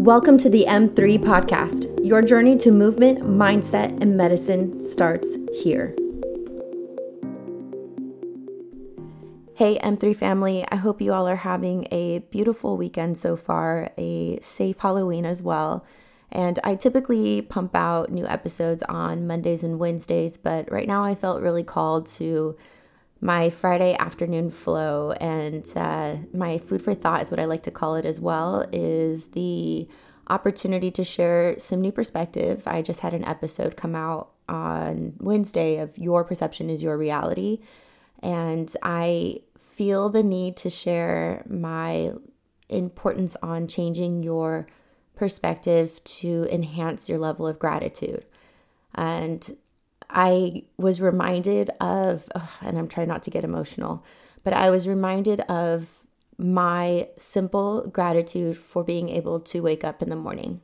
Welcome to the M3 podcast. Your journey to movement, mindset, and medicine starts here. Hey, M3 family, I hope you all are having a beautiful weekend so far, a safe Halloween as well. And I typically pump out new episodes on Mondays and Wednesdays, but right now I felt really called to my Friday afternoon flow. And uh, my food for thought is what I like to call it as well, is the opportunity to share some new perspective. I just had an episode come out on Wednesday of Your Perception is Your Reality. And I feel the need to share my importance on changing your perspective to enhance your level of gratitude. And I was reminded of, and I'm trying not to get emotional, but I was reminded of my simple gratitude for being able to wake up in the morning.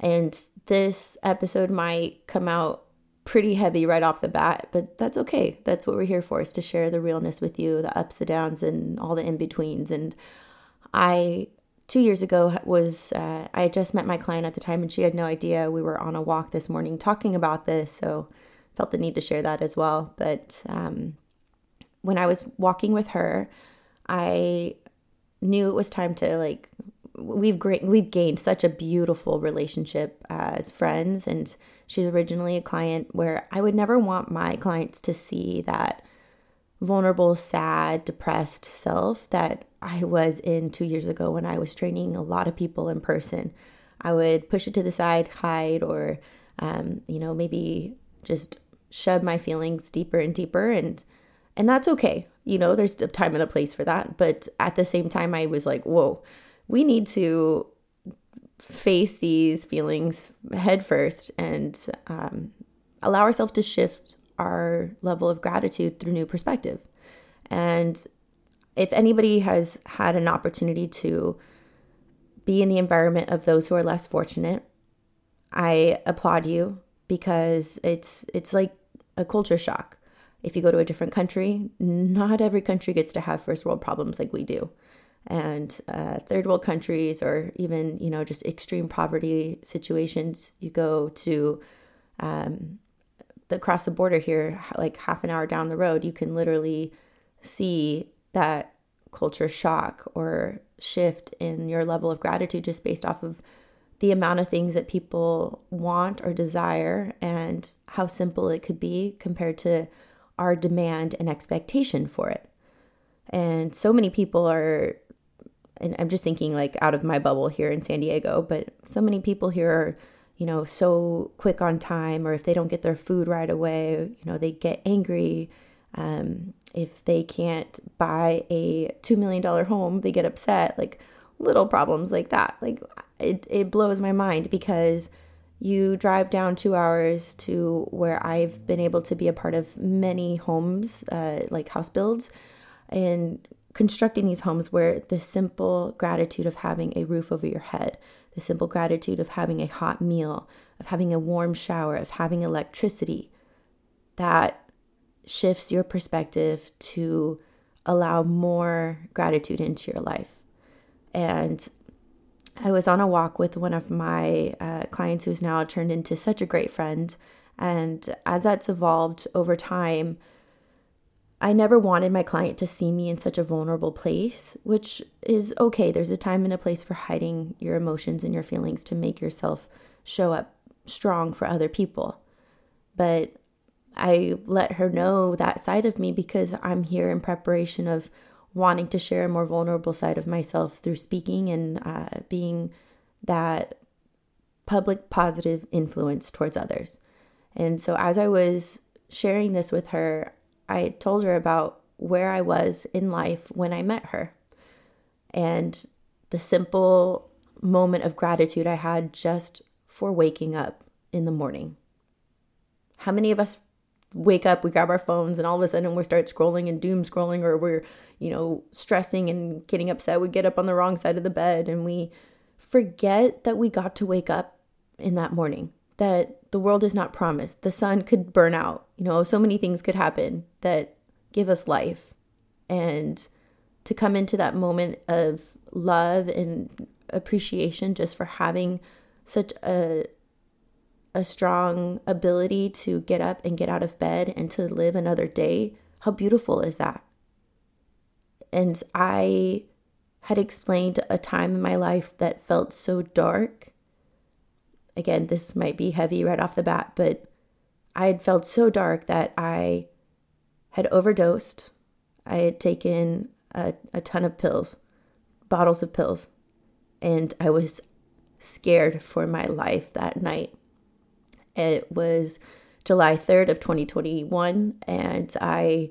And this episode might come out pretty heavy right off the bat, but that's okay. That's what we're here for is to share the realness with you, the ups and downs and all the in-betweens. And I 2 years ago was uh, I just met my client at the time and she had no idea we were on a walk this morning talking about this, so felt the need to share that as well. But um, when I was walking with her, I knew it was time to like we've great we've gained such a beautiful relationship as friends and she's originally a client where I would never want my clients to see that vulnerable, sad, depressed self that I was in 2 years ago when I was training a lot of people in person. I would push it to the side, hide or um, you know, maybe just shove my feelings deeper and deeper and and that's okay. You know, there's a time and a place for that, but at the same time I was like, "Whoa, we need to face these feelings head first and um, allow ourselves to shift our level of gratitude through new perspective." And if anybody has had an opportunity to be in the environment of those who are less fortunate, I applaud you because it's it's like a culture shock. If you go to a different country, not every country gets to have first world problems like we do. And uh, third world countries, or even you know just extreme poverty situations, you go to um, the, across the border here, like half an hour down the road, you can literally see that culture shock or shift in your level of gratitude just based off of the amount of things that people want or desire and how simple it could be compared to our demand and expectation for it. And so many people are, and I'm just thinking like out of my bubble here in San Diego, but so many people here are, you know, so quick on time, or if they don't get their food right away, you know, they get angry. Um, if they can't buy a $2 million home, they get upset. Like, little problems like that. Like it, it blows my mind because you drive down two hours to where I've been able to be a part of many homes, uh, like house builds, and constructing these homes where the simple gratitude of having a roof over your head, the simple gratitude of having a hot meal, of having a warm shower, of having electricity, that shifts your perspective to allow more gratitude into your life. And I was on a walk with one of my uh, clients who's now turned into such a great friend. And as that's evolved over time, I never wanted my client to see me in such a vulnerable place, which is okay. There's a time and a place for hiding your emotions and your feelings to make yourself show up strong for other people. But I let her know that side of me because I'm here in preparation of wanting to share a more vulnerable side of myself through speaking and uh, being that public positive influence towards others. And so, as I was sharing this with her, I told her about where I was in life when I met her and the simple moment of gratitude I had just for waking up in the morning. How many of us wake up, we grab our phones, and all of a sudden we start scrolling and doom scrolling, or we're, you know, stressing and getting upset. We get up on the wrong side of the bed and we forget that we got to wake up in that morning, that the world is not promised. The sun could burn out. You know, so many things could happen that give us life. And to come into that moment of love and appreciation just for having such a a strong ability to get up and get out of bed and to live another day. How beautiful is that? And I had explained a time in my life that felt so dark. Again, this might be heavy right off the bat, but I had felt so dark that I had overdosed. I had taken a, a ton of pills, bottles of pills, and I was scared for my life that night. It was July 3rd of 2021 and I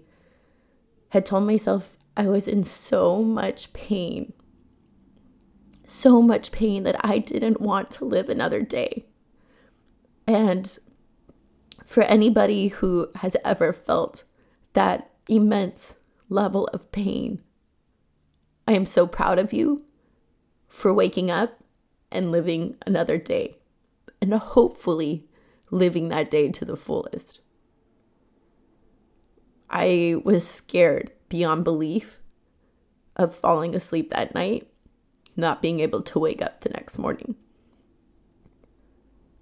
had told myself I was in so much pain. So much pain that I didn't want to live another day. And for anybody who has ever felt that immense level of pain, I am so proud of you for waking up and living another day and hopefully living that day to the fullest. I was scared beyond belief of falling asleep that night, not being able to wake up the next morning.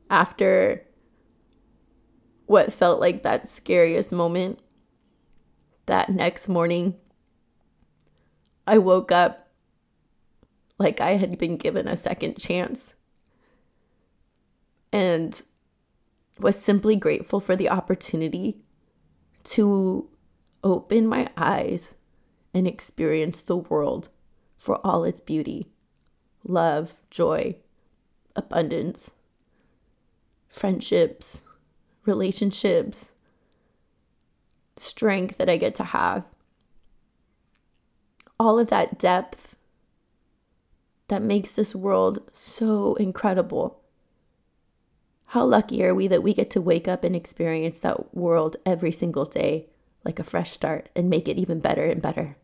After what felt like that scariest moment, that next morning, I woke up like I had been given a second chance. And was simply grateful for the opportunity to open my eyes and experience the world for all its beauty, love, joy, abundance, friendships, relationships, strength that I get to have. All of that depth that makes this world so incredible how lucky are we that we get to wake up and experience that world every single day like a fresh start and make it even better and better?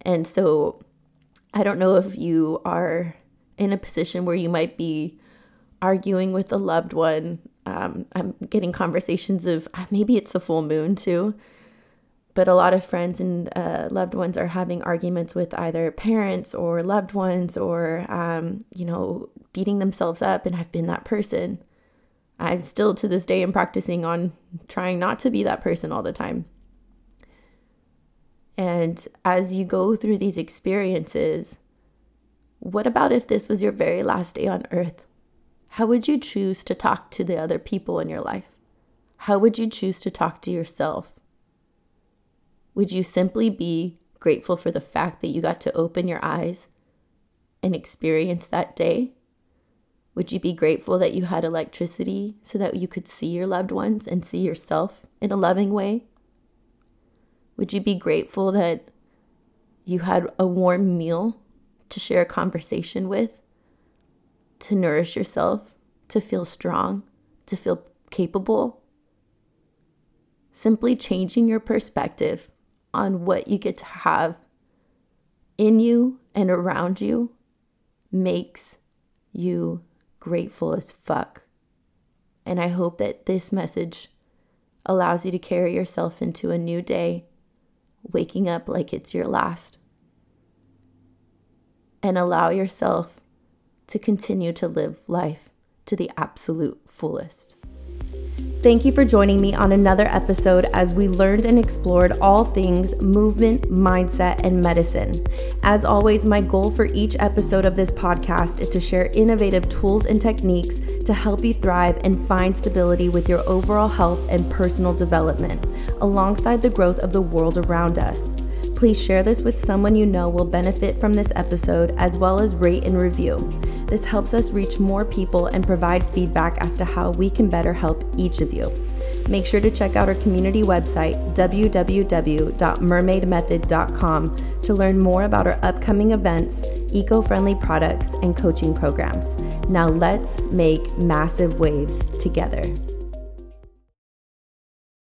And so I don't know if you are in a position where you might be arguing with a loved one. Um, I'm getting conversations of uh, maybe it's the full moon too but a lot of friends and uh, loved ones are having arguments with either parents or loved ones or um, you know beating themselves up and i've been that person. I'm still to this day am practicing on trying not to be that person all the time. And as you go through these experiences what about if this was your very last day on earth? How would you choose to talk to the other people in your life? How would you choose to talk to yourself would you simply be grateful for the fact that you got to open your eyes and experience that day? Would you be grateful that you had electricity so that you could see your loved ones and see yourself in a loving way? Would you be grateful that you had a warm meal to share a conversation with, to nourish yourself, to feel strong, to feel capable? Simply changing your perspective on what you get to have in you and around you makes you grateful as fuck. And I hope that this message allows you to carry yourself into a new day, waking up like it's your last. And allow yourself to continue to live life to the absolute fullest. Thank you for joining me on another episode as we learned and explored all things movement, mindset, and medicine. As always, my goal for each episode of this podcast is to share innovative tools and techniques to help you thrive and find stability with your overall health and personal development, alongside the growth of the world around us. Please share this with someone you know will benefit from this episode, as well as rate and review. This helps us reach more people and provide feedback as to how we can better help each of you. Make sure to check out our community website, www.mermaidmethod.com, to learn more about our upcoming events, eco friendly products, and coaching programs. Now let's make massive waves together.